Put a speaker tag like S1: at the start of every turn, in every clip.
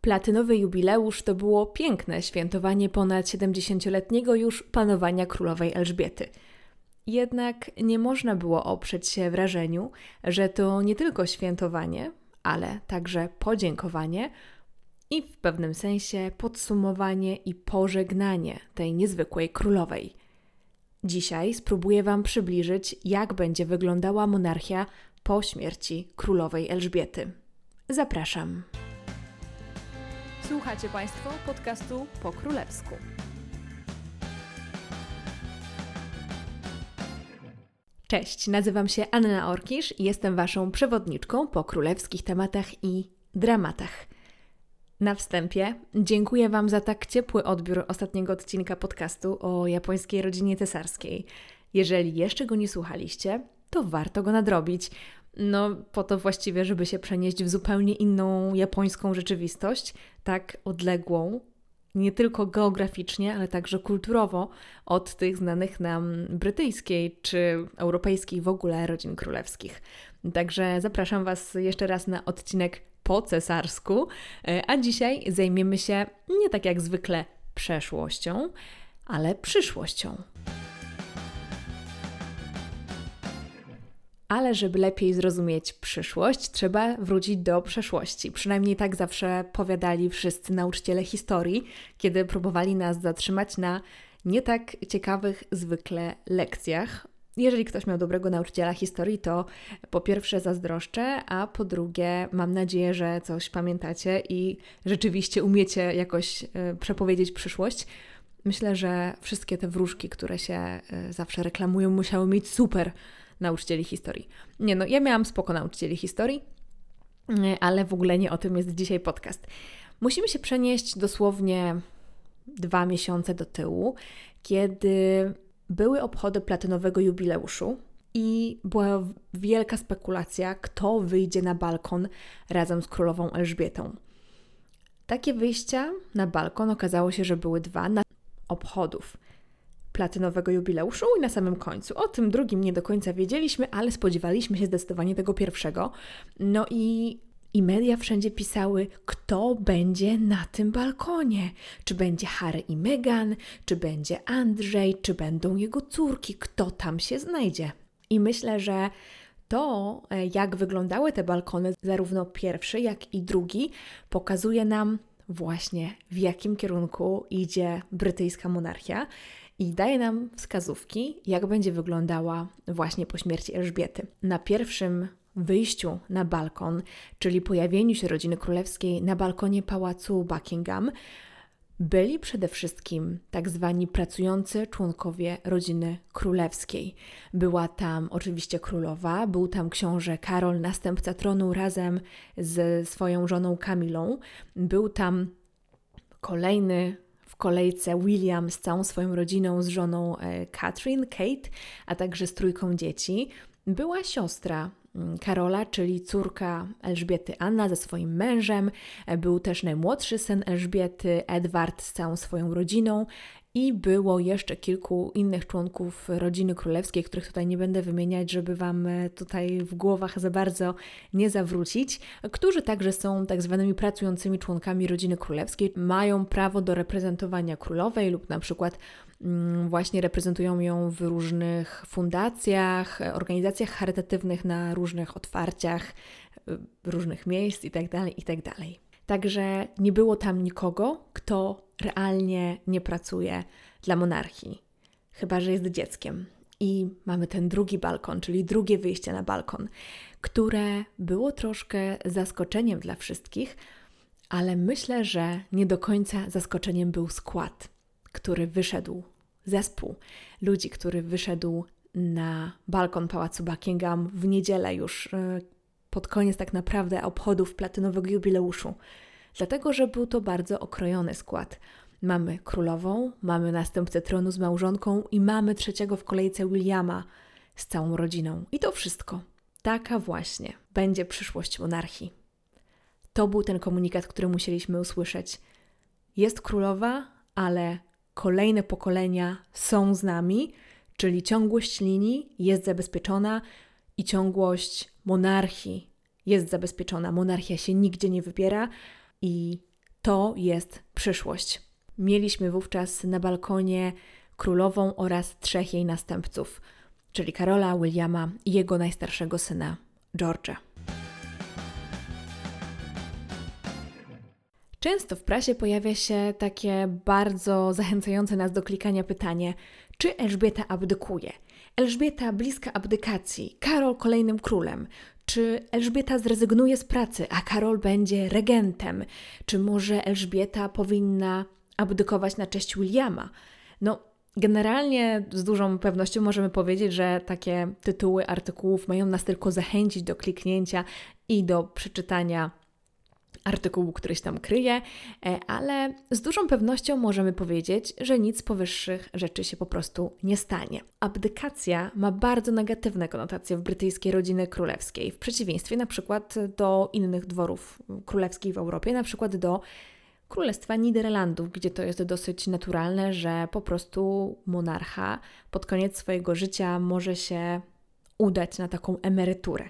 S1: Platynowy jubileusz to było piękne świętowanie ponad 70-letniego już panowania królowej Elżbiety. Jednak nie można było oprzeć się wrażeniu, że to nie tylko świętowanie, ale także podziękowanie i w pewnym sensie podsumowanie i pożegnanie tej niezwykłej królowej. Dzisiaj spróbuję Wam przybliżyć, jak będzie wyglądała monarchia po śmierci królowej Elżbiety. Zapraszam. Słuchacie Państwo podcastu po królewsku. Cześć, nazywam się Anna Orkisz i jestem Waszą przewodniczką po królewskich tematach i dramatach. Na wstępie dziękuję Wam za tak ciepły odbiór ostatniego odcinka podcastu o japońskiej rodzinie cesarskiej. Jeżeli jeszcze go nie słuchaliście, to warto go nadrobić. No, po to właściwie, żeby się przenieść w zupełnie inną japońską rzeczywistość, tak odległą, nie tylko geograficznie, ale także kulturowo od tych znanych nam brytyjskiej czy europejskiej w ogóle rodzin królewskich. Także zapraszam Was jeszcze raz na odcinek po cesarsku, e, a dzisiaj zajmiemy się nie tak jak zwykle przeszłością, ale przyszłością. Ale żeby lepiej zrozumieć przyszłość, trzeba wrócić do przeszłości. Przynajmniej tak zawsze powiadali wszyscy nauczyciele historii, kiedy próbowali nas zatrzymać na nie tak ciekawych zwykle lekcjach. Jeżeli ktoś miał dobrego nauczyciela historii, to po pierwsze zazdroszczę, a po drugie mam nadzieję, że coś pamiętacie i rzeczywiście umiecie jakoś y, przepowiedzieć przyszłość. Myślę, że wszystkie te wróżki, które się y, zawsze reklamują, musiały mieć super nauczycieli historii. Nie no, ja miałam spoko nauczycieli historii, ale w ogóle nie o tym jest dzisiaj podcast. Musimy się przenieść dosłownie dwa miesiące do tyłu, kiedy były obchody platynowego jubileuszu i była wielka spekulacja, kto wyjdzie na balkon razem z królową Elżbietą. Takie wyjścia na balkon okazało się, że były dwa na obchodów platynowego jubileuszu i na samym końcu. O tym drugim nie do końca wiedzieliśmy, ale spodziewaliśmy się zdecydowanie tego pierwszego. No i i media wszędzie pisały, kto będzie na tym balkonie. Czy będzie Harry i Meghan, czy będzie Andrzej, czy będą jego córki, kto tam się znajdzie. I myślę, że to, e, jak wyglądały te balkony, zarówno pierwszy, jak i drugi, pokazuje nam właśnie w jakim kierunku idzie brytyjska monarchia i daje nam wskazówki, jak będzie wyglądała właśnie po śmierci Elżbiety. Na pierwszym wyjściu na balkon, czyli pojawieniu się rodziny królewskiej na balkonie pałacu Buckingham, byli przede wszystkim tak zwani pracujący członkowie rodziny królewskiej. Była tam oczywiście królowa, był tam książę Karol, następca tronu razem z swoją żoną Kamilą, był tam kolejny kolejce William z całą swoją rodziną, z żoną e, Catherine, Kate, a także z trójką dzieci. Była siostra mm, Karola, czyli córka Elżbiety Anna ze swoim mężem. E, był też najmłodszy syn Elżbiety, Edward z całą swoją rodziną i było jeszcze kilku innych członków rodziny królewskiej, których tutaj nie będę wymieniać, żeby Wam e, tutaj w głowach za bardzo nie zawrócić, którzy także są tak zwanymi pracującymi członkami rodziny królewskiej, mają prawo do reprezentowania królowej lub na przykład mm, właśnie reprezentują ją w różnych fundacjach, organizacjach charytatywnych, na różnych otwarciach różnych miejsc itd., tak itd. Tak Także nie było tam nikogo, kto realnie nie pracuje dla monarchii, chyba że jest dzieckiem. I mamy ten drugi balkon, czyli drugie wyjście na balkon, które było troszkę zaskoczeniem dla wszystkich, ale myślę, że nie do końca zaskoczeniem był skład, który wyszedł, zespół ludzi, który wyszedł na balkon pałacu Buckingham w niedzielę już e, pod koniec tak naprawdę obchodów platynowego jubileuszu, dlatego że był to bardzo okrojony skład. Mamy królową, mamy następcę tronu z małżonką i mamy trzeciego w kolejce Williama z całą rodziną. I to wszystko. Taka właśnie będzie przyszłość monarchii. To był ten komunikat, który musieliśmy usłyszeć. Jest królowa, ale kolejne pokolenia są z nami, czyli ciągłość linii jest zabezpieczona i ciągłość monarchii jest zabezpieczona. Monarchia się nigdzie nie wybiera i To jest przyszłość. Mieliśmy wówczas na balkonie królową oraz trzech jej następców, czyli Karola, Williama i jego najstarszego syna, George'a. Często w prasie pojawia się takie bardzo zachęcające nas do klikania pytanie, czy Elżbieta abdykuje? Elżbieta bliska abdykacji, Karol kolejnym królem. Czy Elżbieta zrezygnuje z pracy, a Karol będzie regentem? Czy może Elżbieta powinna abdykować na cześć Williama? No, generalnie z dużą pewnością możemy powiedzieć, że takie tytuły artykułów mają nas tylko zachęcić do kliknięcia i do przeczytania artykułu, który się tam kryje, e, ale z dużą pewnością możemy powiedzieć, że nic powyższych rzeczy się po prostu nie stanie. Abdykacja ma bardzo negatywne konotacje w brytyjskiej rodziny królewskiej, w przeciwieństwie na przykład do innych dworów królewskich w Europie, na przykład do Królestwa Niderlandów, gdzie to jest dosyć naturalne, że po prostu monarcha pod koniec swojego życia może się udać na taką emeryturę.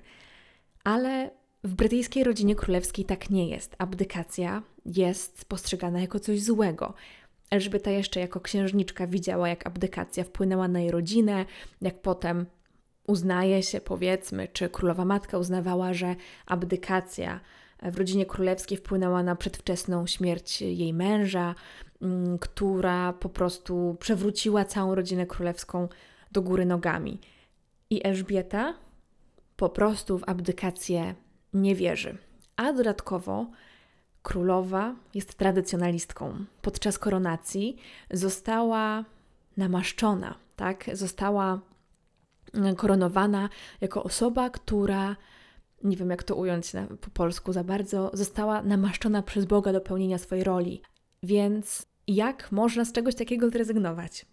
S1: Ale w brytyjskiej rodzinie królewskiej tak nie jest. Abdykacja jest postrzegana jako coś złego. Elżbieta jeszcze jako księżniczka widziała, jak abdykacja wpłynęła na jej rodzinę, jak potem uznaje się, powiedzmy, czy królowa matka uznawała, że abdykacja w rodzinie królewskiej wpłynęła na przedwczesną śmierć jej męża, mm, która po prostu przewróciła całą rodzinę królewską do góry nogami. I Elżbieta po prostu w abdykację nie wierzy. A dodatkowo królowa jest tradycjonalistką. Podczas koronacji została namaszczona, tak? Została mm, koronowana jako osoba, która nie wiem jak to ująć na, po polsku za bardzo, została namaszczona przez Boga do pełnienia swojej roli. Więc jak można z czegoś takiego zrezygnować?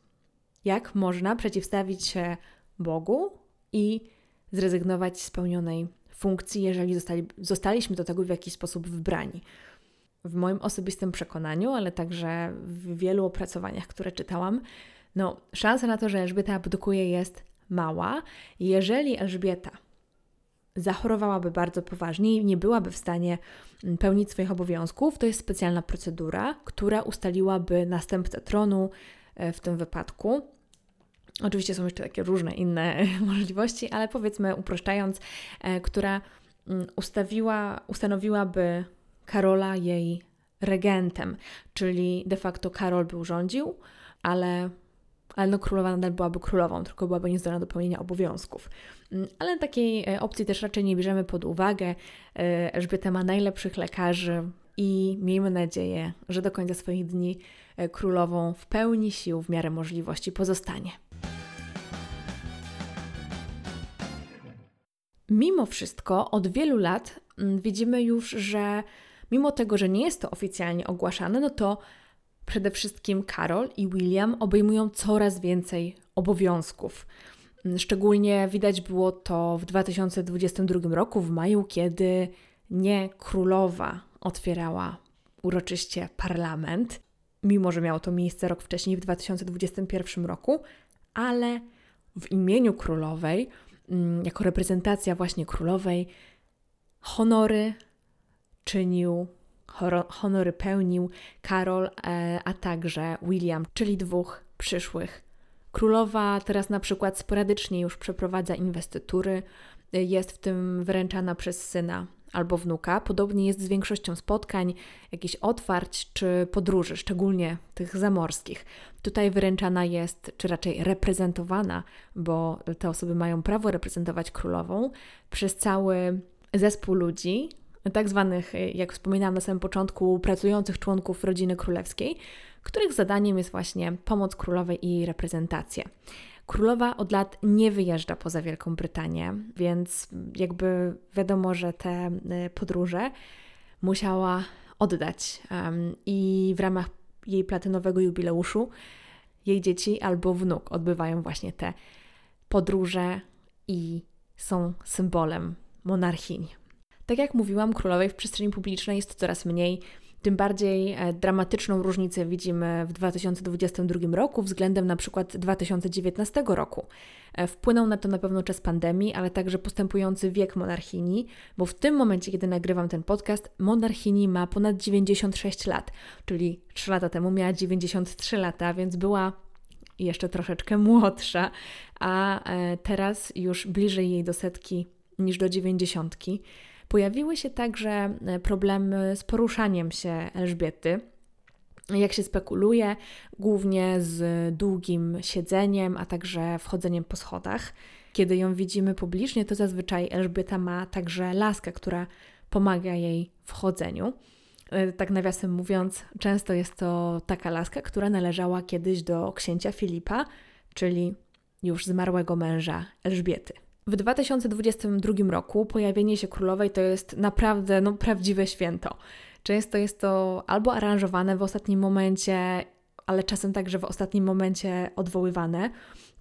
S1: Jak można przeciwstawić się Bogu i zrezygnować z pełnionej funkcji, jeżeli zostali, zostaliśmy do tego w jakiś sposób wybrani. W moim osobistym przekonaniu, ale także w wielu opracowaniach, które czytałam, no, szansa na to, że Elżbieta abdykuje jest mała. Jeżeli Elżbieta zachorowałaby bardzo poważnie i nie byłaby w stanie mm, pełnić swoich obowiązków, to jest specjalna procedura, która ustaliłaby następcę tronu e, w tym wypadku. Oczywiście są jeszcze takie różne inne możliwości, ale powiedzmy uproszczając, e, która mm, ustawiła, ustanowiłaby Karola jej regentem, czyli de facto Karol by urządził, ale, ale no królowa nadal byłaby królową, tylko byłaby niezdolna do pełnienia obowiązków. Mm, ale takiej e, opcji też raczej nie bierzemy pod uwagę. E, Elżbieta ma najlepszych lekarzy i miejmy nadzieję, że do końca swoich dni królową w pełni sił w miarę możliwości pozostanie. Mimo wszystko od wielu lat mm, widzimy już, że mimo tego, że nie jest to oficjalnie ogłaszane, no to przede wszystkim Karol i William obejmują coraz więcej obowiązków. Mm, szczególnie widać było to w 2022 roku, w maju, kiedy nie królowa otwierała uroczyście parlament, mimo że miało to miejsce rok wcześniej, w 2021 roku, ale w imieniu królowej jako reprezentacja właśnie królowej, honory czynił, honory pełnił Karol, e, a także William, czyli dwóch przyszłych. Królowa teraz na przykład sporadycznie już przeprowadza inwestytury, jest w tym wręczana przez syna albo wnuka. Podobnie jest z większością spotkań, jakichś otwarć czy podróży, szczególnie tych zamorskich. Tutaj wyręczana jest, czy raczej reprezentowana, bo te osoby mają prawo reprezentować królową, przez cały zespół ludzi, tak zwanych, jak wspominałam na samym początku, pracujących członków rodziny królewskiej, których zadaniem jest właśnie pomoc królowej i reprezentacja. Królowa od lat nie wyjeżdża poza Wielką Brytanię, więc jakby wiadomo, że te y, podróże musiała oddać. I w ramach jej platynowego jubileuszu jej dzieci albo wnuk odbywają właśnie te podróże i są symbolem monarchini. Tak jak mówiłam, królowej w przestrzeni publicznej jest coraz mniej. Tym bardziej e, dramatyczną różnicę widzimy w 2022 roku względem na przykład 2019 roku. E, wpłynął na to na pewno czas pandemii, ale także postępujący wiek monarchini, bo w tym momencie, kiedy nagrywam ten podcast, monarchini ma ponad 96 lat, czyli 3 lata temu miała 93 lata, więc była jeszcze troszeczkę młodsza, a e, teraz już bliżej jej do setki niż do dziewięćdziesiątki. Pojawiły się także e, problemy z poruszaniem się Elżbiety. Jak się spekuluje, głównie z długim siedzeniem, a także wchodzeniem po schodach. Kiedy ją widzimy publicznie, to zazwyczaj Elżbieta ma także laskę, która pomaga jej w chodzeniu. E, tak nawiasem mówiąc, często jest to taka laska, która należała kiedyś do księcia Filipa, czyli już zmarłego męża Elżbiety. W 2022 roku pojawienie się królowej to jest naprawdę no, prawdziwe święto. Często jest to albo aranżowane w ostatnim momencie, ale czasem także w ostatnim momencie odwoływane.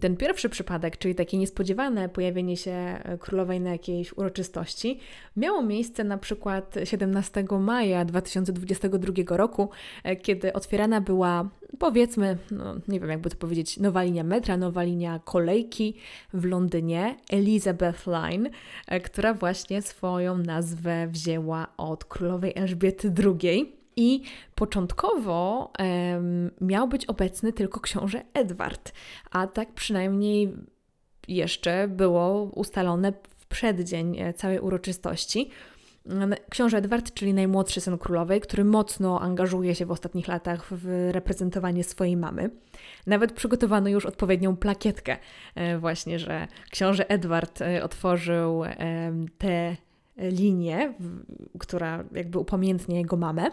S1: Ten pierwszy przypadek, czyli takie niespodziewane pojawienie się e, królowej na jakiejś uroczystości, miało miejsce na przykład 17 maja 2022 roku, e, kiedy otwierana była, powiedzmy, no, nie wiem jakby to powiedzieć, nowa linia metra, nowa linia kolejki w Londynie, Elizabeth Line, e, która właśnie swoją nazwę wzięła od królowej Elżbiety II. I początkowo um, miał być obecny tylko książę Edward, a tak przynajmniej jeszcze było ustalone w przeddzień e, całej uroczystości. Książę Edward, czyli najmłodszy syn królowej, który mocno angażuje się w ostatnich latach w reprezentowanie swojej mamy. Nawet przygotowano już odpowiednią plakietkę, e, właśnie, że książę Edward e, otworzył te linię, która jakby upamiętnia jego mamę,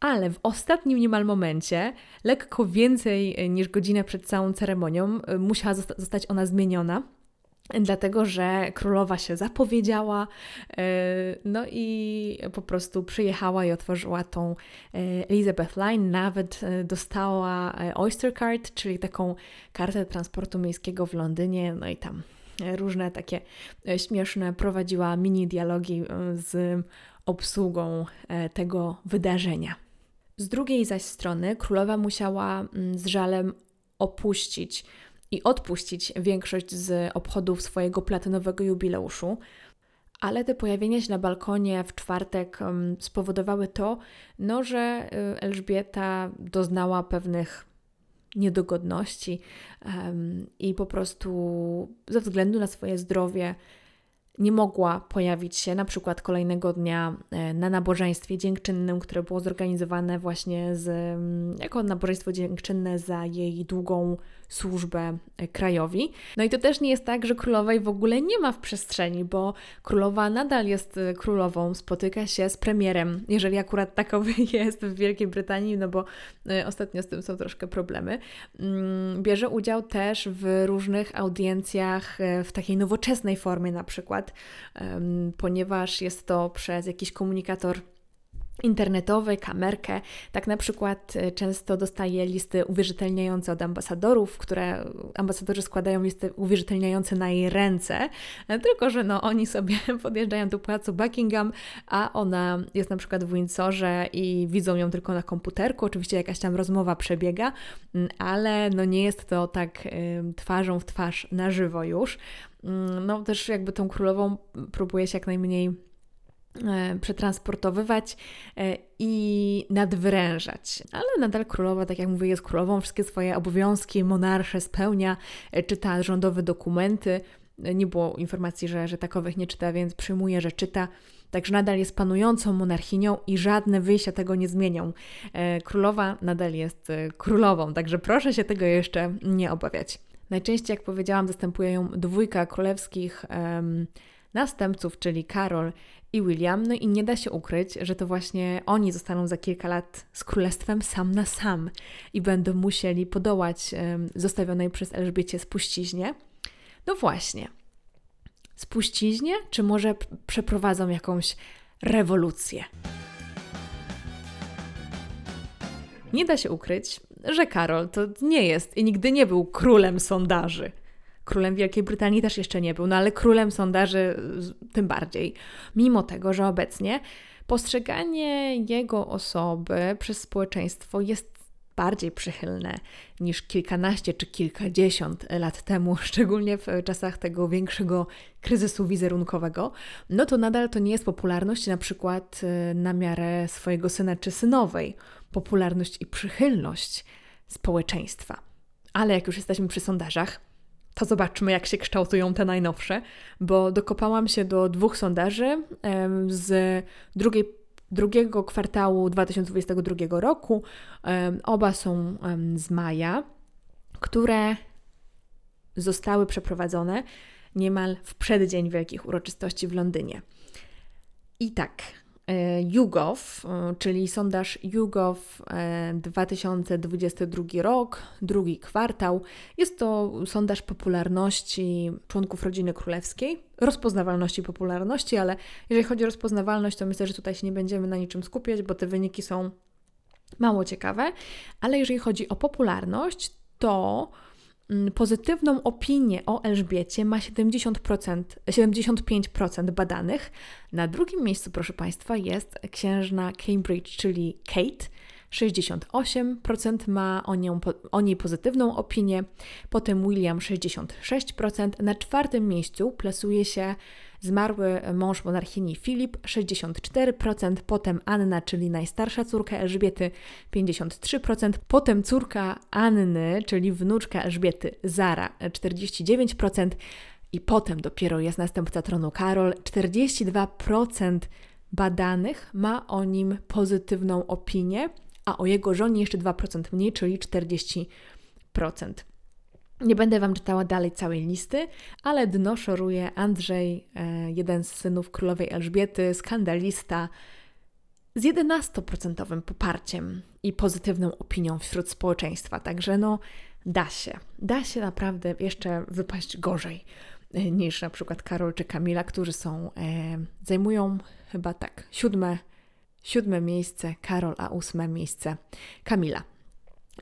S1: ale w ostatnim niemal momencie, lekko więcej niż godzinę przed całą ceremonią, e, musiała zostać ona zmieniona. Dlatego, że królowa się zapowiedziała, e, no i po prostu przyjechała i otworzyła tą Elizabeth Line. Nawet dostała Oyster Card, czyli taką kartę transportu miejskiego w Londynie, no i tam różne takie e, śmieszne, prowadziła mini dialogi e, z obsługą e, tego wydarzenia. Z drugiej zaś strony królowa musiała mm, z żalem opuścić i odpuścić większość z obchodów swojego platynowego jubileuszu, ale te pojawienia się na balkonie w czwartek mm, spowodowały to, no, że Elżbieta doznała pewnych niedogodności i po prostu ze względu na swoje zdrowie nie mogła pojawić się na przykład kolejnego dnia e, na nabożeństwie dziękczynnym, które było zorganizowane właśnie z, mm, jako nabożeństwo dziękczynne za jej długą służbę e, krajowi. No i to też nie jest tak, że królowej w ogóle nie ma w przestrzeni, bo królowa nadal jest e, królową, spotyka się z premierem, jeżeli akurat takowy jest w Wielkiej Brytanii, no bo ostatnio z tym są troszkę problemy. Mm, bierze udział też w różnych audiencjach w takiej nowoczesnej formie na przykład ponieważ jest to przez jakiś komunikator internetowy, kamerkę. Tak na przykład e, często dostaję listy uwierzytelniające od ambasadorów, które ambasadorzy składają listy uwierzytelniające na jej ręce, e, tylko że no, oni sobie podjeżdżają do pałacu Buckingham, a ona jest na przykład w Windsorze i widzą ją tylko na komputerku. Oczywiście jakaś tam rozmowa przebiega, ale no nie jest to tak twarzą w twarz na żywo już. Mm, no też jakby tą królową próbuje się jak najmniej e, przetransportowywać e, i nadwyrężać. Ale nadal królowa, tak jak mówię, jest królową, wszystkie swoje obowiązki monarsze spełnia, e, czyta rządowe dokumenty. Nie było informacji, że, że takowych nie czyta, więc przyjmuje, że czyta. Także nadal jest panującą monarchinią i żadne wyjścia tego nie zmienią. Królowa nadal jest królową, także proszę się tego jeszcze nie obawiać. Najczęściej, jak powiedziałam, zastępuje ją dwójka królewskich um, następców, czyli Karol i William. No i nie da się ukryć, że to właśnie oni zostaną za kilka lat z królestwem sam na sam i będą musieli podołać um, zostawionej przez Elżbiecie spuściźnie. No właśnie. Spuściźnie, czy może przeprowadzą jakąś rewolucję? Nie da się ukryć, że Karol to nie jest i nigdy nie był królem sondaży. Królem Wielkiej Brytanii też jeszcze nie był, no ale królem sondaży tym bardziej. Mimo tego, że obecnie Postrzeganie jego osoby przez społeczeństwo jest bardziej przychylne niż kilkanaście czy kilkadziesiąt lat temu, szczególnie w czasach tego większego kryzysu wizerunkowego, no to nadal to nie jest popularność na przykład y, na miarę swojego syna czy synowej, popularność i przychylność społeczeństwa. Ale jak już jesteśmy przy sondażach, to zobaczmy, jak się kształtują te najnowsze, bo dokopałam się do dwóch sondaży z drugiej drugiego kwartału 2022 roku. Oba są z maja, które zostały przeprowadzone niemal w przeddzień wielkich uroczystości w Londynie. I tak, YouGov, e, czyli sondaż YouGov 2022 e, rok, drugi kwartał. Jest to sondaż popularności członków rodziny królewskiej, rozpoznawalności popularności, ale jeżeli chodzi o rozpoznawalność, to myślę, że tutaj się nie będziemy na niczym skupiać, bo te wyniki są mało ciekawe, ale jeżeli chodzi o popularność, to pozytywną opinię o Elżbiecie ma 70%, 75% badanych. Na drugim miejscu, proszę Państwa, jest księżna Cambridge, czyli Kate. 68% ma o, nią, o niej pozytywną opinię, potem William 66%. Na czwartym miejscu plasuje się Zmarły mąż monarchini Filip 64%, potem Anna, czyli najstarsza córka Elżbiety 53%, potem córka Anny, czyli wnuczka Elżbiety Zara 49% i potem dopiero jest następca tronu Karol 42% badanych ma o nim pozytywną opinię, a o jego żonie jeszcze 2% mniej, czyli 40%. Nie będę Wam czytała dalej całej listy, ale dno szoruje Andrzej, e, jeden z synów królowej Elżbiety, skandalista, z 11% poparciem i pozytywną opinią wśród społeczeństwa. Także no, da się. Da się naprawdę jeszcze wypaść gorzej e, niż na przykład Karol czy Kamila, którzy są, e, zajmują chyba tak, siódme, siódme miejsce Karol, a ósme miejsce Kamila.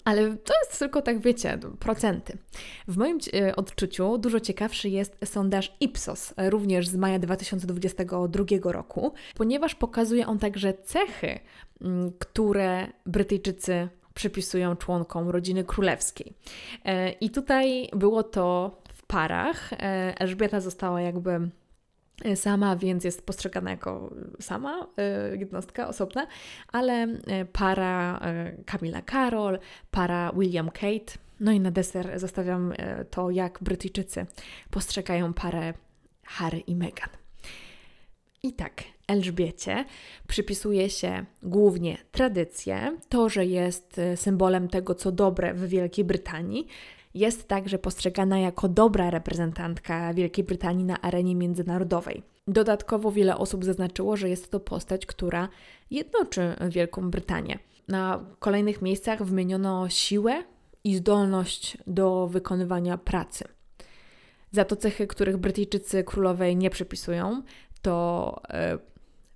S1: Ale to jest tylko tak, wiecie, procenty. W moim e, odczuciu dużo ciekawszy jest sondaż Ipsos, również z maja 2022 roku, ponieważ pokazuje on także cechy, mm, które Brytyjczycy przypisują członkom rodziny królewskiej. E, I tutaj było to w parach. E, Elżbieta została jakby E, sama, więc jest postrzegana jako sama e, jednostka osobna, ale para Kamila Karol, para William Kate. No i na deser zostawiam to, jak Brytyjczycy postrzegają parę Harry i Meghan. I tak, Elżbiecie przypisuje się głównie tradycję, to, że jest symbolem tego, co dobre w Wielkiej Brytanii, jest także postrzegana jako dobra reprezentantka Wielkiej Brytanii na arenie międzynarodowej. Dodatkowo wiele osób zaznaczyło, że jest to postać, która jednoczy Wielką Brytanię. Na kolejnych miejscach wymieniono siłę i zdolność do wykonywania pracy. Za to cechy, których Brytyjczycy królowej nie przypisują, to e,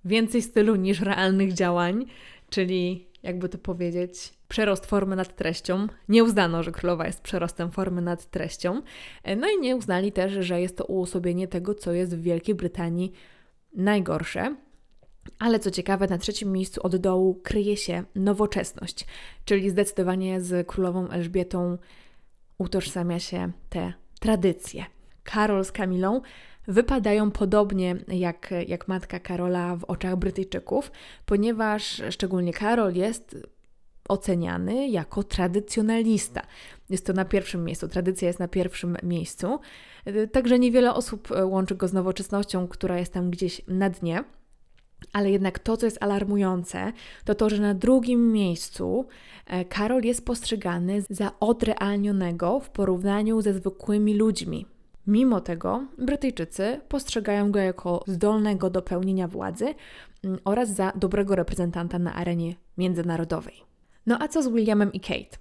S1: więcej stylu niż realnych działań, czyli jakby to powiedzieć, przerost formy nad treścią. Nie uznano, że królowa jest przerostem formy nad treścią. E, no i nie uznali też, że jest to uosobienie tego, co jest w Wielkiej Brytanii najgorsze. Ale co ciekawe, na trzecim miejscu od dołu kryje się nowoczesność, czyli zdecydowanie z królową Elżbietą utożsamia się te tradycje. Karol z Kamilą wypadają podobnie jak, jak matka Karola w oczach Brytyjczyków, ponieważ szczególnie Karol jest oceniany jako tradycjonalista. Jest to na pierwszym miejscu, tradycja jest na pierwszym miejscu. Także niewiele osób łączy go z nowoczesnością, która jest tam gdzieś na dnie. Ale jednak to, co jest alarmujące, to to, że na drugim miejscu e, Karol jest postrzegany za odrealnionego w porównaniu ze zwykłymi ludźmi. Mimo tego Brytyjczycy postrzegają go jako zdolnego do pełnienia władzy mm, oraz za dobrego reprezentanta na arenie międzynarodowej. No a co z Williamem i Kate?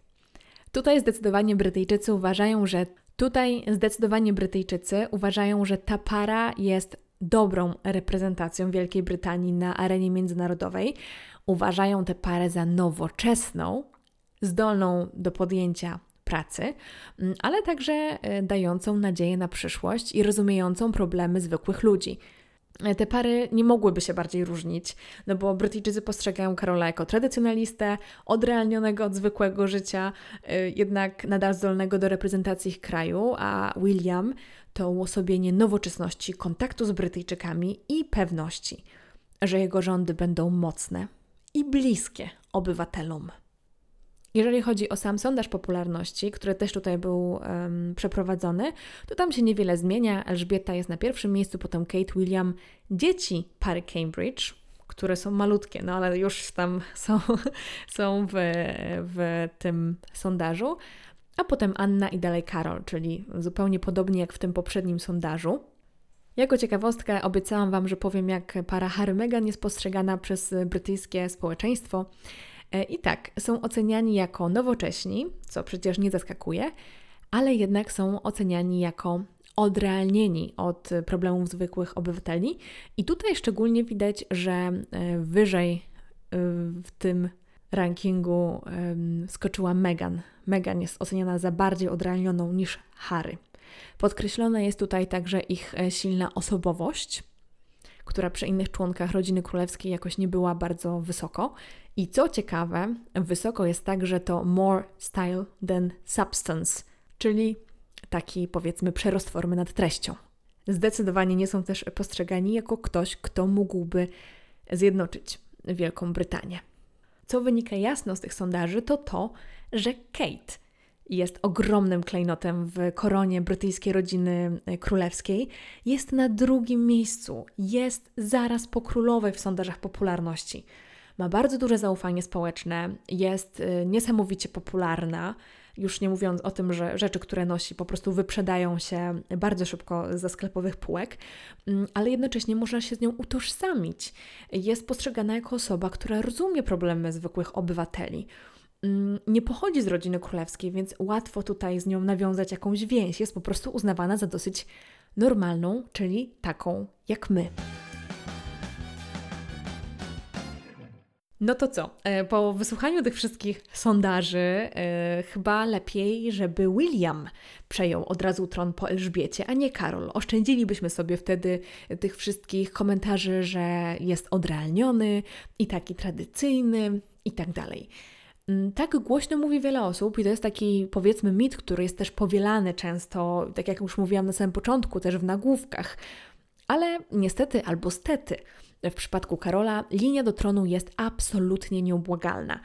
S1: Tutaj zdecydowanie Brytyjczycy uważają, że tutaj zdecydowanie Brytyjczycy uważają, że ta para jest dobrą reprezentacją Wielkiej Brytanii na arenie międzynarodowej. Uważają tę parę za nowoczesną, zdolną do podjęcia pracy, mm, ale także e, dającą nadzieję na przyszłość i rozumiejącą problemy zwykłych ludzi. te pary nie mogłyby się bardziej różnić, no bo Brytyjczycy postrzegają Karola jako tradycjonalistę, odrealnionego od zwykłego życia, y, jednak nadal zdolnego do reprezentacji ich kraju, a William to uosobienie nowoczesności, kontaktu z Brytyjczykami i pewności, że jego rządy będą mocne i bliskie obywatelom. Jeżeli chodzi o sam sondaż popularności, który też tutaj był um, przeprowadzony, to tam się niewiele zmienia. Elżbieta jest na pierwszym miejscu, potem Kate, William, dzieci pary Cambridge, które są malutkie, no ale już tam są, są w, w tym sondażu. A potem Anna i dalej Karol, czyli zupełnie podobnie jak w tym poprzednim sondażu. Jako ciekawostkę obiecałam Wam, że powiem, jak para Harry Meghan jest postrzegana przez brytyjskie społeczeństwo. E, I tak, są oceniani jako nowocześni, co przecież nie zaskakuje, ale jednak są oceniani jako odrealnieni od problemów zwykłych obywateli. I tutaj szczególnie widać, że e, wyżej e, w tym rankingu skoczyła Meghan. Meghan jest oceniana za bardziej odrealnioną niż Harry. Podkreślona jest tutaj także ich silna osobowość, która przy innych członkach rodziny królewskiej jakoś nie była bardzo wysoko. I co ciekawe, wysoko jest także to more style than substance, czyli taki powiedzmy przerost formy nad treścią. Zdecydowanie nie są też postrzegani jako ktoś, kto mógłby zjednoczyć Wielką Brytanię. Co wynika jasno z tych sondaży, to to, że Kate jest ogromnym klejnotem w koronie brytyjskiej rodziny królewskiej, jest na drugim miejscu, jest zaraz po królowej w sondażach popularności ma bardzo duże zaufanie społeczne, jest y, niesamowicie popularna. Już nie mówiąc o tym, że rzeczy, które nosi, po prostu wyprzedają się bardzo szybko ze sklepowych półek, mm, ale jednocześnie można się z nią utożsamić. Jest postrzegana jako osoba, która rozumie problemy zwykłych obywateli mm, nie pochodzi z rodziny królewskiej, więc łatwo tutaj z nią nawiązać jakąś więź. Jest po prostu uznawana za dosyć normalną, czyli taką jak my. No to co? E, po wysłuchaniu tych wszystkich sondaży, e, chyba lepiej, żeby William przejął od razu tron po Elżbiecie, a nie Karol. Oszczędzilibyśmy sobie wtedy tych wszystkich komentarzy, że jest odrealniony i taki tradycyjny i tak dalej. Mm, tak głośno mówi wiele osób i to jest taki powiedzmy mit, który jest też powielany często, tak jak już mówiłam na samym początku, też w nagłówkach. Ale niestety albo stety, w przypadku Karola linia do tronu jest absolutnie nieubłagalna.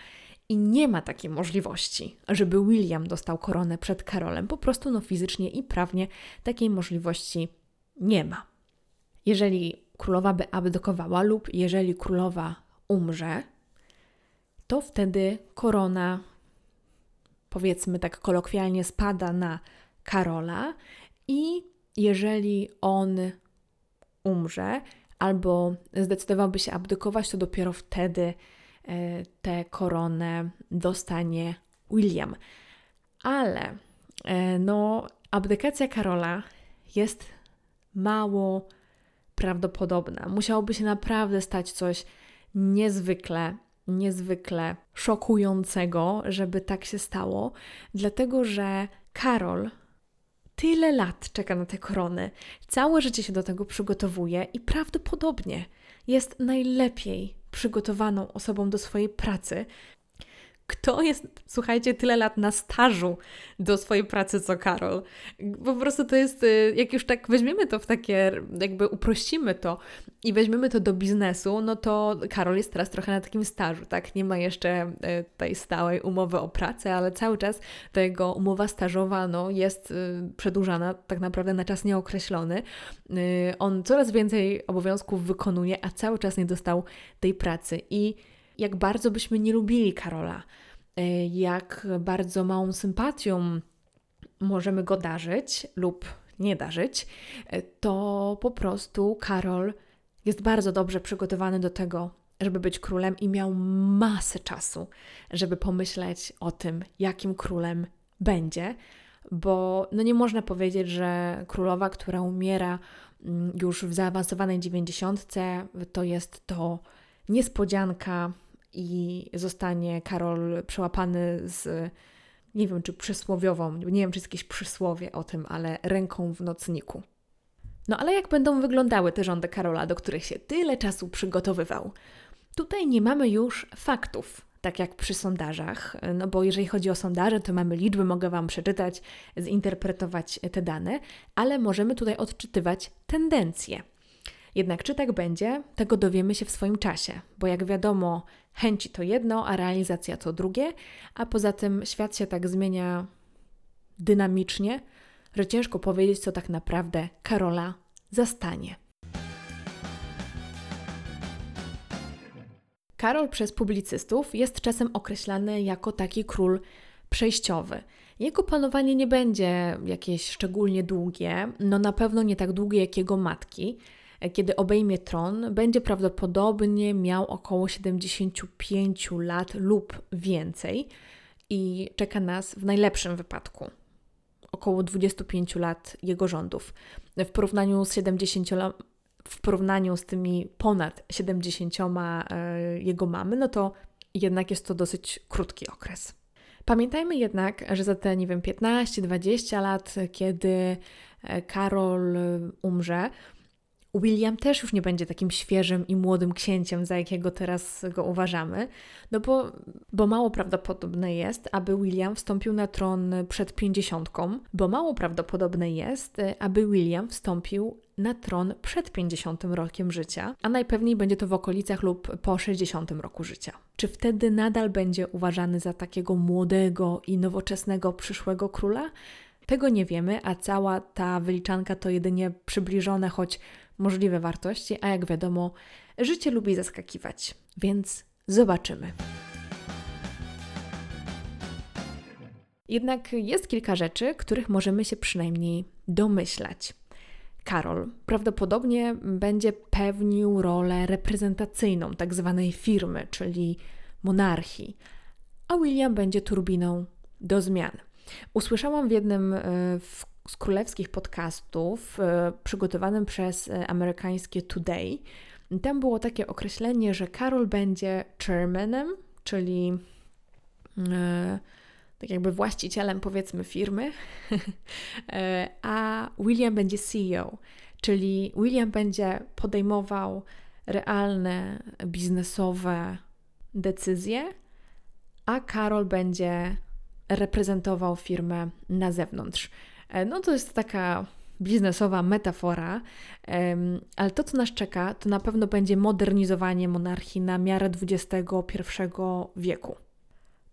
S1: I nie ma takiej możliwości, żeby William dostał koronę przed Karolem. Po prostu no, fizycznie i prawnie takiej możliwości nie ma. Jeżeli królowa by abdykowała lub jeżeli królowa umrze, to wtedy korona, powiedzmy tak kolokwialnie, spada na Karola i jeżeli on umrze, albo zdecydowałby się abdykować, to dopiero wtedy e, tę koronę dostanie William. Ale e, no, abdykacja Karola jest mało prawdopodobna. Musiałoby się naprawdę stać coś niezwykle, niezwykle szokującego, żeby tak się stało, dlatego że Karol tyle lat czeka na tę koronę, całe życie się do tego przygotowuje i prawdopodobnie jest najlepiej przygotowaną osobą do swojej pracy, kto jest, słuchajcie, tyle lat na stażu do swojej pracy co Karol. Po prostu to jest, y, jak już tak weźmiemy to w takie, jakby uprościmy to i weźmiemy to do biznesu, no to Karol jest teraz trochę na takim stażu, tak? Nie ma jeszcze y, tej stałej umowy o pracę, ale cały czas ta jego umowa stażowa no, jest y, przedłużana tak naprawdę na czas nieokreślony. On coraz więcej obowiązków wykonuje, a cały czas nie dostał tej pracy i jak bardzo byśmy nie lubili Karola, e, jak bardzo małą sympatią możemy go darzyć lub nie darzyć, e, to po prostu Karol jest bardzo dobrze przygotowany do tego, żeby być królem i miał masę czasu, żeby pomyśleć o tym, jakim królem będzie, bo no nie można powiedzieć, że królowa, która umiera mm, już w zaawansowanej dziewięćdziesiątce, to jest to niespodzianka, i zostanie Karol przełapany z, nie wiem czy przysłowiową, nie wiem czy jest jakieś przysłowie o tym, ale ręką w nocniku. No ale jak będą wyglądały te rządy Karola, do których się tyle czasu przygotowywał? Tutaj nie mamy już faktów, tak jak przy sondażach, no bo jeżeli chodzi o sondaże, to mamy liczby, mogę Wam przeczytać, zinterpretować te dane, ale możemy tutaj odczytywać tendencje. Jednak czy tak będzie, tego dowiemy się w swoim czasie, bo jak wiadomo, chęci to jedno, a realizacja to drugie, a poza tym świat się tak zmienia dynamicznie, że ciężko powiedzieć, co tak naprawdę Karola zastanie. Karol przez publicystów jest czasem określany jako taki król przejściowy. Jego panowanie nie będzie jakieś szczególnie długie, no na pewno nie tak długie jak jego matki. Kiedy obejmie tron, będzie prawdopodobnie miał około 75 lat lub więcej i czeka nas w najlepszym wypadku około 25 lat jego rządów. W porównaniu z 70 w porównaniu z tymi ponad 70 e, jego mamy, no to jednak jest to dosyć krótki okres. Pamiętajmy jednak, że za te, nie wiem, 15-20 lat, kiedy e, Karol umrze, William też już nie będzie takim świeżym i młodym księciem, za jakiego teraz go uważamy, no bo, bo mało prawdopodobne jest, aby William wstąpił na tron przed pięćdziesiątką, bo mało prawdopodobne jest, aby William wstąpił na tron przed 50 rokiem życia, a najpewniej będzie to w okolicach lub po 60 roku życia. Czy wtedy nadal będzie uważany za takiego młodego i nowoczesnego przyszłego króla? Tego nie wiemy, a cała ta wyliczanka to jedynie przybliżone, choć możliwe wartości, a jak wiadomo, życie lubi zaskakiwać, więc zobaczymy. Jednak jest kilka rzeczy, których możemy się przynajmniej domyślać. Karol prawdopodobnie będzie pełnił rolę reprezentacyjną tzw. Tak firmy, czyli monarchii, a William będzie turbiną do zmian. Usłyszałam w jednym e, z królewskich podcastów e, przygotowanym przez e, amerykańskie Today. Tam było takie określenie, że Karol będzie chairmanem, czyli tak jakby właścicielem powiedzmy firmy, a William będzie CEO, czyli William będzie podejmował realne biznesowe decyzje, a Karol będzie reprezentował firmę na zewnątrz. E, no to jest taka biznesowa metafora, ale to, co nas czeka, to na pewno będzie modernizowanie monarchii na miarę XXI wieku.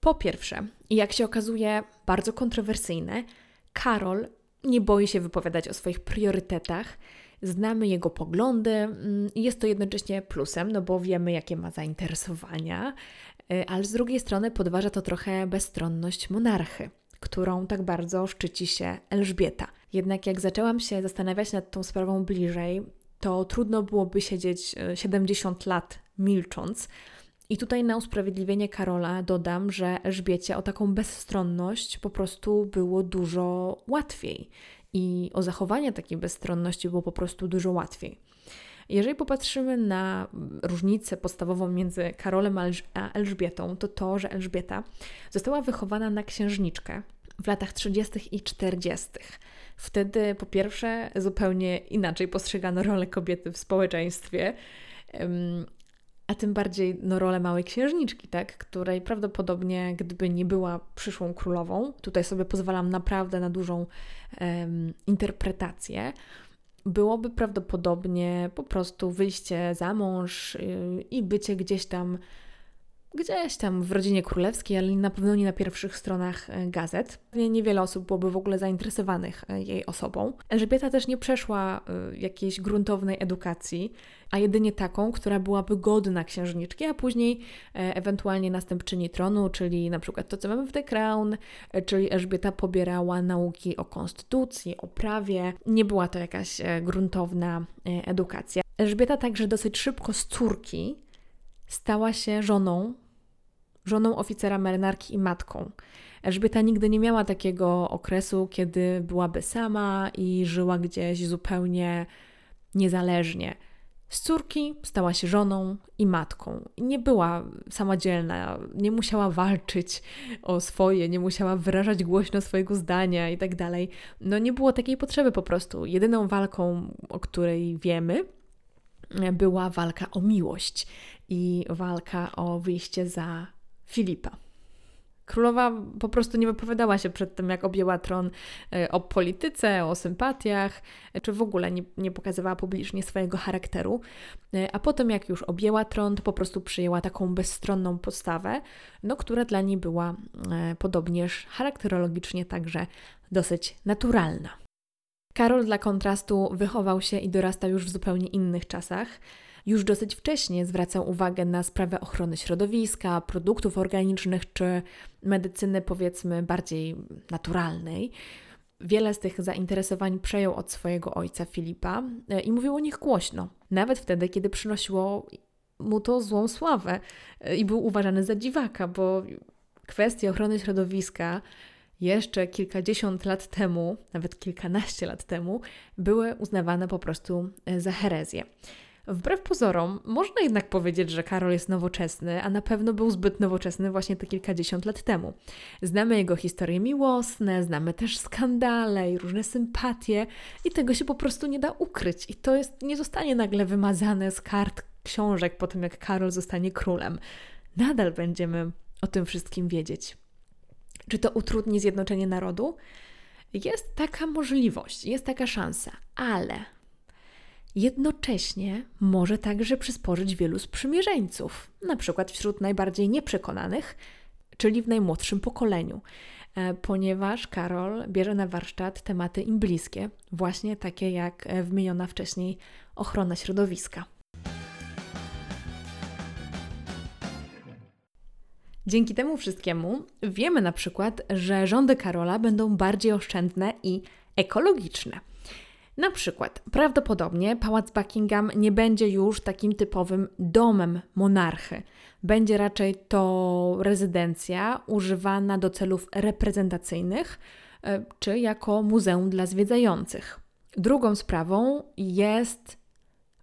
S1: Po pierwsze, jak się okazuje bardzo kontrowersyjne, Karol nie boi się wypowiadać o swoich priorytetach, znamy jego poglądy mm, jest to jednocześnie plusem, no bo wiemy, jakie ma zainteresowania, e, ale z drugiej strony podważa to trochę bezstronność monarchy którą tak bardzo szczyci się Elżbieta. Jednak jak zaczęłam się zastanawiać nad tą sprawą bliżej, to trudno byłoby siedzieć 70 e, lat milcząc. I tutaj na usprawiedliwienie Karola dodam, że Elżbiecie o taką bezstronność po prostu było dużo łatwiej i o zachowanie takiej bezstronności było po prostu dużo łatwiej. Jeżeli popatrzymy na różnicę podstawową między Karolem a Elżbietą, to to, że Elżbieta została wychowana na księżniczkę w latach 30. i 40. Wtedy po pierwsze zupełnie inaczej postrzegano rolę kobiety w społeczeństwie, a tym bardziej no, rolę małej księżniczki, tak, której prawdopodobnie gdyby nie była przyszłą królową, tutaj sobie pozwalam naprawdę na dużą um, interpretację, byłoby prawdopodobnie po prostu wyjście za mąż yy, i bycie gdzieś tam gdzieś tam w rodzinie królewskiej, ale na pewno nie na pierwszych stronach e, gazet. Niewiele osób byłoby w ogóle zainteresowanych e, jej osobą. Elżbieta też nie przeszła e, jakiejś gruntownej edukacji, a jedynie taką, która byłaby godna księżniczki, a później ewentualnie następczyni tronu, czyli na przykład to, co mamy w The Crown, czyli Elżbieta pobierała nauki o konstytucji, o prawie. Nie była to jakaś gruntowna edukacja. Elżbieta także dosyć szybko z córki stała się żoną żoną oficera marynarki i matką. Elżbieta nigdy nie miała takiego okresu, kiedy byłaby sama i żyła gdzieś zupełnie niezależnie. Z córki stała się żoną i matką. Nie była samodzielna, nie musiała walczyć o swoje, nie musiała wyrażać głośno swojego zdania i tak dalej. No nie było takiej potrzeby po prostu. Jedyną walką, o której wiemy, była walka o miłość i walka o wyjście za Filipa. Królowa po prostu nie wypowiadała się przed tym, jak objęła tron e, o polityce, o sympatiach, e, czy w ogóle nie, nie pokazywała publicznie swojego charakteru. E, a potem, jak już objęła tron, to po prostu przyjęła taką bezstronną postawę, no, która dla niej była podobnież charakterologicznie także dosyć naturalna. Karol dla kontrastu wychował się i dorastał już w zupełnie innych czasach. Już dosyć wcześnie zwracał uwagę na sprawę ochrony środowiska, produktów organicznych czy medycyny, powiedzmy, bardziej naturalnej. Wiele z tych zainteresowań przejął od swojego ojca Filipa e, i mówił o nich głośno, nawet wtedy, kiedy przynosiło mu to złą sławę e, i był uważany za dziwaka, bo kwestie ochrony środowiska jeszcze kilkadziesiąt lat temu, nawet kilkanaście lat temu, były uznawane po prostu e, za herezję. Wbrew pozorom, można jednak powiedzieć, że Karol jest nowoczesny, a na pewno był zbyt nowoczesny właśnie te kilkadziesiąt lat temu. Znamy jego historie miłosne, znamy też skandale i różne sympatie, i tego się po prostu nie da ukryć. I to jest, nie zostanie nagle wymazane z kart książek po tym, jak Karol zostanie królem. Nadal będziemy o tym wszystkim wiedzieć. Czy to utrudni zjednoczenie narodu? Jest taka możliwość, jest taka szansa, ale jednocześnie może także przysporzyć wielu sprzymierzeńców, na przykład wśród najbardziej nieprzekonanych, czyli w najmłodszym pokoleniu, e, ponieważ Karol bierze na warsztat tematy im bliskie, właśnie takie jak e, wymieniona wcześniej ochrona środowiska. Dzięki temu wszystkiemu wiemy na przykład, że rządy Karola będą bardziej oszczędne i ekologiczne. Na przykład, prawdopodobnie pałac Buckingham nie będzie już takim typowym domem monarchy. Będzie raczej to rezydencja używana do celów reprezentacyjnych e, czy jako muzeum dla zwiedzających. Drugą sprawą jest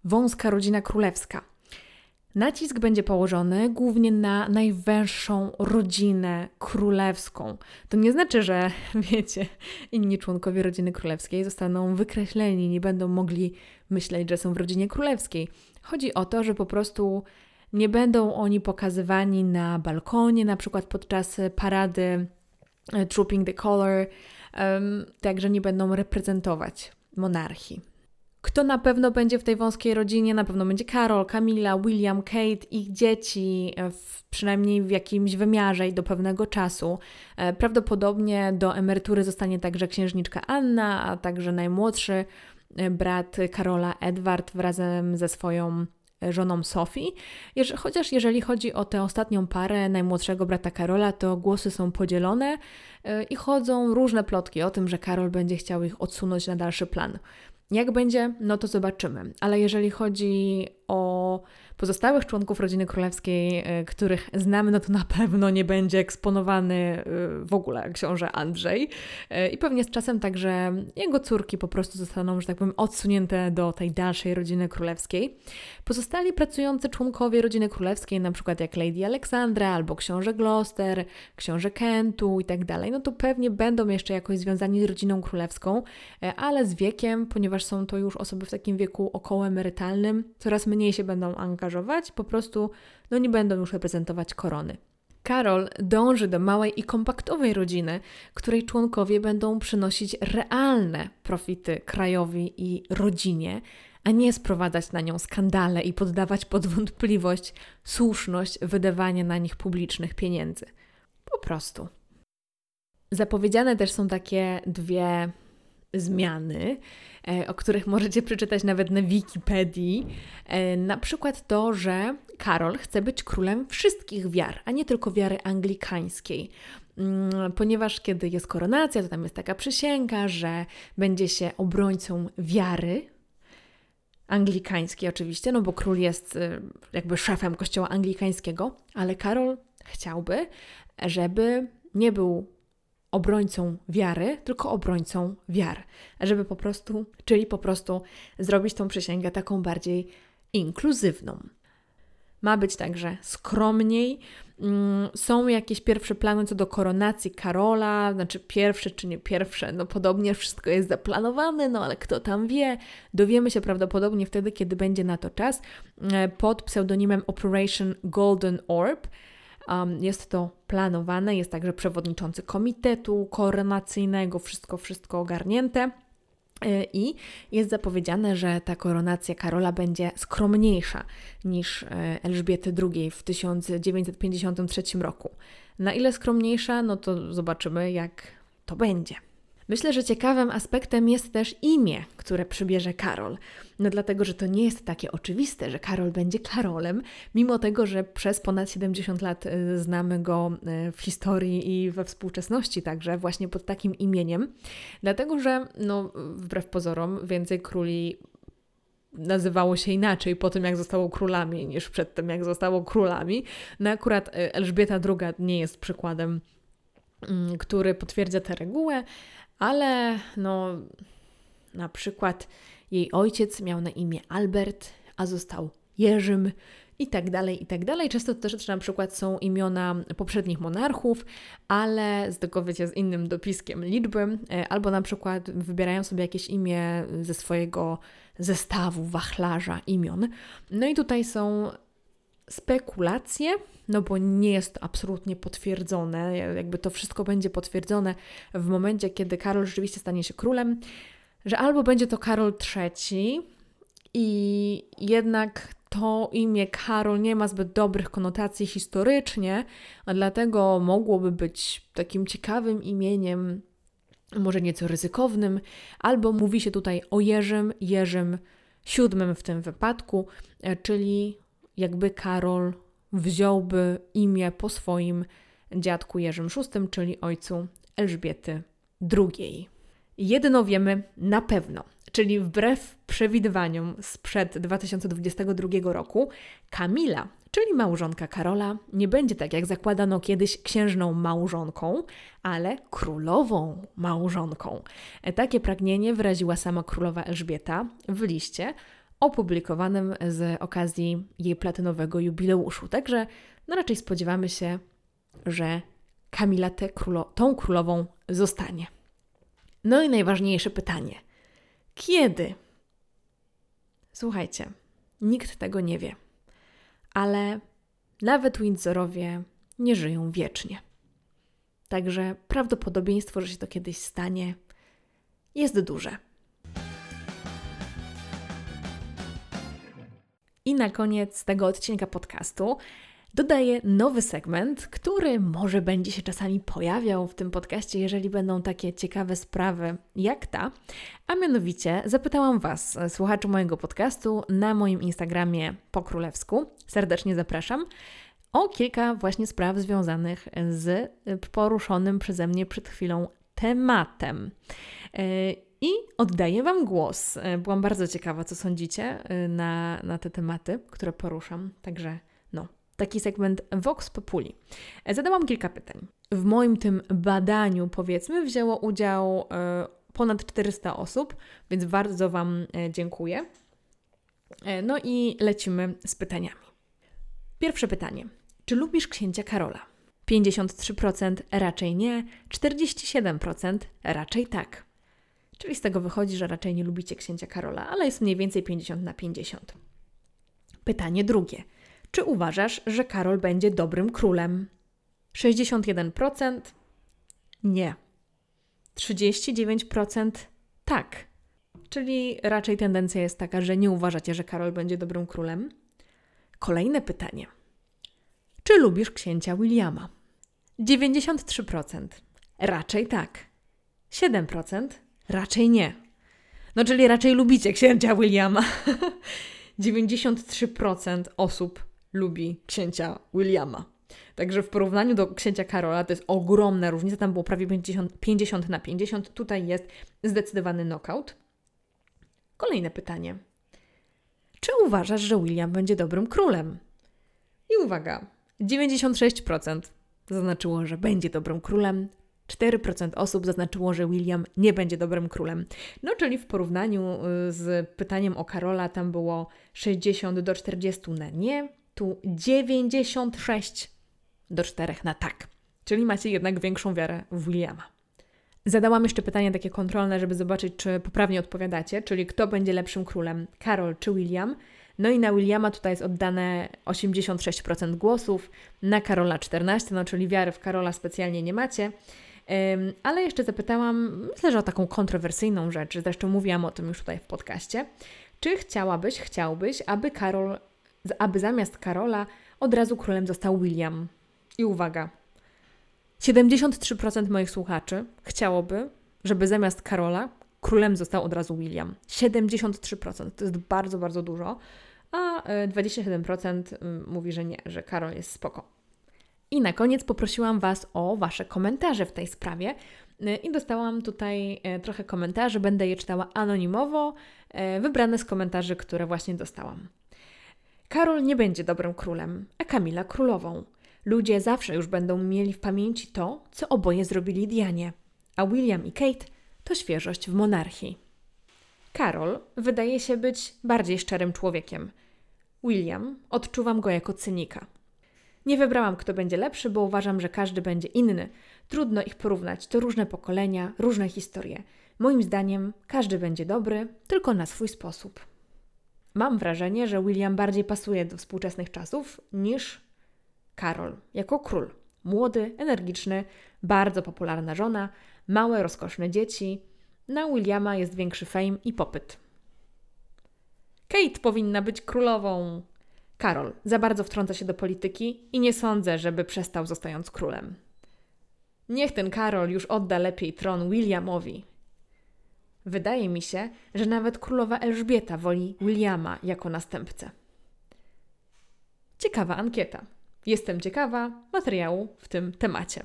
S1: wąska rodzina królewska. Nacisk będzie położony głównie na najwęższą rodzinę królewską. To nie znaczy, że wiecie, inni członkowie rodziny królewskiej zostaną wykreśleni, nie będą mogli myśleć, że są w rodzinie królewskiej. Chodzi o to, że po prostu nie będą oni pokazywani na balkonie, na przykład podczas parady e, Trooping the Color, um, także nie będą reprezentować monarchii. Kto na pewno będzie w tej wąskiej rodzinie? Na pewno będzie Karol, Camila, William, Kate, ich dzieci, e, w, przynajmniej w jakimś wymiarze i do pewnego czasu. E, prawdopodobnie do emerytury zostanie także księżniczka Anna, a także najmłodszy e, brat Karola Edward razem ze swoją żoną Sophie. chociaż jeżeli chodzi o tę ostatnią parę, najmłodszego brata Karola, to głosy są podzielone i chodzą różne plotki o tym, że Karol będzie chciał ich odsunąć na dalszy plan. Jak będzie, no to zobaczymy. Ale jeżeli chodzi o pozostałych członków rodziny królewskiej, e, których znamy, no to na pewno nie będzie eksponowany e, w ogóle książę Andrzej. E, I pewnie z czasem także jego córki po prostu zostaną, że tak powiem, odsunięte do tej dalszej rodziny królewskiej. Pozostali pracujący członkowie rodziny królewskiej, na przykład jak Lady Alexandra albo książę Gloucester, książę Kentu i tak dalej, no to pewnie będą jeszcze jakoś związani z rodziną królewską, ale z wiekiem, ponieważ są to już osoby w takim wieku około emerytalnym, coraz mniej się będą angażować, po prostu no nie będą już reprezentować korony. Karol dąży do małej i kompaktowej rodziny, której członkowie będą przynosić realne profity krajowi i rodzinie, a nie sprowadzać na nią skandale i poddawać pod wątpliwość słuszność wydawania na nich publicznych pieniędzy. Po prostu. Zapowiedziane też są takie dwie zmiany, e, o których możecie przeczytać nawet na Wikipedii. E, na przykład to, że Karol chce być królem wszystkich wiar, a nie tylko wiary anglikańskiej. Mm, ponieważ kiedy jest koronacja, to tam jest taka przysięga, że będzie się obrońcą wiary anglikańskiej oczywiście, no bo król jest y, jakby szefem kościoła anglikańskiego, ale Karol chciałby, żeby nie był obrońcą wiary, tylko obrońcą wiar. Żeby po prostu, czyli po prostu zrobić tą przysięgę taką bardziej inkluzywną. Ma być także skromniej. Mm, są jakieś pierwsze plany co do koronacji Karola, znaczy pierwsze czy nie pierwsze, no podobnie wszystko jest zaplanowane, no ale kto tam wie. Dowiemy się prawdopodobnie wtedy, kiedy będzie na to czas, e, pod pseudonimem Operation Golden Orb. Jest to planowane, jest także przewodniczący komitetu koronacyjnego, wszystko, wszystko ogarnięte. E, I jest zapowiedziane, że ta koronacja Karola będzie skromniejsza niż e, Elżbiety II w 1953 roku. Na ile skromniejsza, no to zobaczymy, jak to będzie. Myślę, że ciekawym aspektem jest też imię, które przybierze Karol. No dlatego, że to nie jest takie oczywiste, że Karol będzie Karolem, mimo tego, że przez ponad 70 lat y, znamy go y, w historii i we współczesności także właśnie pod takim imieniem. Dlatego, że no wbrew pozorom więcej króli nazywało się inaczej po tym, jak zostało królami, niż przed tym, jak zostało królami. No akurat y, Elżbieta II nie jest przykładem, mm, który potwierdza tę regułę, ale no na przykład jej ojciec miał na imię Albert, a został Jerzym i tak dalej, i tak dalej. Często też na przykład są imiona poprzednich monarchów, ale z tego wiecie, z innym dopiskiem liczby, e, albo na przykład wybierają sobie jakieś imię ze swojego zestawu, wachlarza imion. No i tutaj są spekulacje, no bo nie jest absolutnie potwierdzone. Jakby to wszystko będzie potwierdzone w momencie, kiedy Karol rzeczywiście stanie się królem, że albo będzie to Karol III i jednak to imię Karol nie ma zbyt dobrych konotacji historycznie, a dlatego mogłoby być takim ciekawym imieniem, może nieco ryzykownym, albo mówi się tutaj o Jerzym, Jerzym VII w tym wypadku, czyli jakby Karol wziąłby imię po swoim dziadku Jerzym VI, czyli ojcu Elżbiety II. Jedno wiemy na pewno, czyli wbrew przewidywaniom sprzed 2022 roku, Kamila, czyli małżonka Karola, nie będzie tak jak zakładano kiedyś księżną małżonką, ale królową małżonką. Takie pragnienie wyraziła sama królowa Elżbieta w liście, opublikowanym z okazji jej platynowego jubileuszu. Także no raczej spodziewamy się, że Kamila tę królo tą królową zostanie. No i najważniejsze pytanie. Kiedy? Słuchajcie, nikt tego nie wie, ale nawet Windsorowie nie żyją wiecznie. Także prawdopodobieństwo, że się to kiedyś stanie, jest duże. I na koniec tego odcinka podcastu dodaję nowy segment, który może będzie się czasami pojawiał w tym podcaście, jeżeli będą takie ciekawe sprawy jak ta. A mianowicie zapytałam Was, słuchaczy mojego podcastu, na moim Instagramie po królewsku. Serdecznie zapraszam. O kilka właśnie spraw związanych z poruszonym przeze mnie przed chwilą tematem. I oddaję Wam głos. E, byłam bardzo ciekawa, co sądzicie e, na, na te tematy, które poruszam. Także no, taki segment Vox Populi. E, zadałam kilka pytań. W moim tym badaniu, powiedzmy, wzięło udział ponad 400 osób, więc bardzo Wam dziękuję. No i lecimy z pytaniami. Pierwsze pytanie. Czy lubisz księcia Karola? 53% raczej nie, 47% raczej tak. Czyli z tego wychodzi, że raczej nie lubicie księcia Karola, ale jest mniej więcej 50 na 50. Pytanie drugie. Czy uważasz, że Karol będzie dobrym królem? 61% nie. 39% tak. Czyli raczej tendencja jest taka, że nie uważacie, że Karol będzie dobrym królem. Kolejne pytanie. Czy lubisz księcia Williama? 93%. Raczej tak. 7% Raczej nie. No, czyli raczej lubicie księcia Williama. 93% osób lubi księcia Williama. Także w porównaniu do księcia Karola to jest ogromna różnica. Tam było prawie 50, 50 na 50. Tutaj jest zdecydowany knockout. Kolejne pytanie. Czy uważasz, że William będzie dobrym królem? I uwaga, 96% zaznaczyło, że będzie dobrym królem, 4% osób zaznaczyło, że William nie będzie dobrym królem. No, czyli w porównaniu y, z pytaniem o Karola, tam było 60 do 40 na nie, tu 96 do 4 na tak. Czyli macie jednak większą wiarę w Williama. Zadałam jeszcze pytanie takie kontrolne, żeby zobaczyć, czy poprawnie odpowiadacie, czyli kto będzie lepszym królem, Karol czy William. No i na Williama tutaj jest oddane 86% głosów, na Karola 14%, no czyli wiary w Karola specjalnie nie macie. Ale jeszcze zapytałam, myślę, że o taką kontrowersyjną rzecz, zresztą mówiłam o tym już tutaj w podcaście. Czy chciałabyś, chciałbyś, aby Karol, aby zamiast Karola od razu królem został William? I uwaga, 73% moich słuchaczy chciałoby, żeby zamiast Karola królem został od razu William. 73% to jest bardzo, bardzo dużo, a 27% e, mówi, że nie, że Karol jest spoko. I na koniec poprosiłam Was o Wasze komentarze w tej sprawie e, i dostałam tutaj e, trochę komentarzy, będę je czytała anonimowo, wybrane z komentarzy, które właśnie dostałam. Karol nie będzie dobrym królem, a Kamila królową. Ludzie zawsze już będą mieli w pamięci to, co oboje zrobili Dianie, a William i Kate to świeżość w monarchii. Karol wydaje się być bardziej szczerym człowiekiem. William odczuwam go jako cynika. Nie wybrałam, kto będzie lepszy, bo uważam, że każdy będzie inny. Trudno ich porównać, to różne pokolenia, różne historie. Moim zdaniem każdy będzie dobry, tylko na swój sposób. Mam wrażenie, że William bardziej pasuje do współczesnych czasów niż Karol jako król. Młody, energiczny, bardzo popularna żona, małe, rozkoszne dzieci. Na Williama jest większy fame i popyt. Kate powinna być królową. Karol za bardzo wtrąca się do polityki i nie sądzę, żeby przestał zostając królem. Niech ten Karol już odda lepiej tron Williamowi. Wydaje mi się, że nawet królowa Elżbieta woli Williama jako następcę. Ciekawa ankieta. Jestem ciekawa materiału w tym temacie.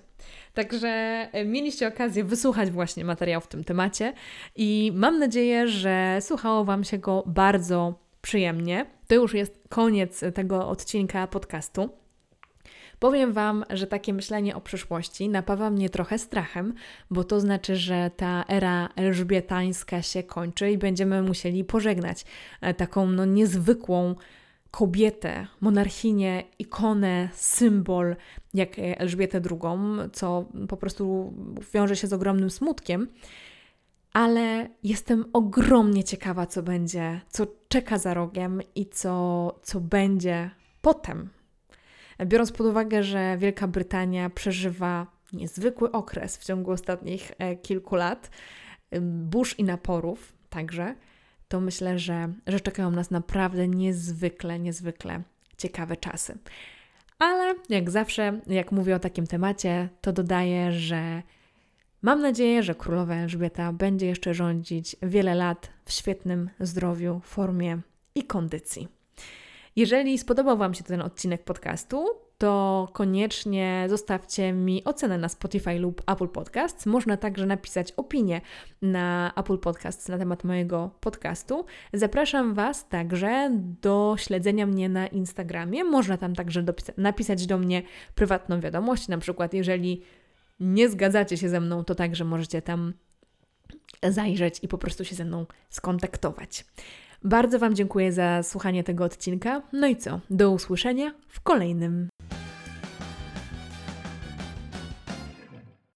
S1: Także e, mieliście okazję wysłuchać właśnie materiału w tym temacie i mam nadzieję, że słuchało Wam się go bardzo przyjemnie. To już jest koniec tego odcinka podcastu. Powiem Wam, że takie myślenie o przyszłości napawa mnie trochę strachem, bo to znaczy, że ta era elżbietańska się kończy i będziemy musieli pożegnać e, taką no, niezwykłą kobietę, monarchinię, ikonę, symbol jak Elżbietę II, co po prostu wiąże się z ogromnym smutkiem. Ale jestem ogromnie ciekawa, co będzie, co czeka za rogiem i co, co będzie potem. Biorąc pod uwagę, że Wielka Brytania przeżywa niezwykły okres w ciągu ostatnich e, kilku lat, burz i naporów także, to myślę, że, że czekają nas naprawdę niezwykle, niezwykle ciekawe czasy. Ale jak zawsze, jak mówię o takim temacie, to dodaję, że mam nadzieję, że królowa Elżbieta będzie jeszcze rządzić wiele lat w świetnym zdrowiu, formie i kondycji. Jeżeli spodobał Wam się ten odcinek podcastu, to koniecznie zostawcie mi ocenę na Spotify lub Apple Podcasts. Można także napisać opinię na Apple Podcasts na temat mojego podcastu. Zapraszam Was także do śledzenia mnie na Instagramie. Można tam także napisać do mnie prywatną wiadomość, na przykład jeżeli nie zgadzacie się ze mną, to także możecie tam zajrzeć i po prostu się ze mną skontaktować. Bardzo Wam dziękuję za słuchanie tego odcinka. No i co? Do usłyszenia w kolejnym.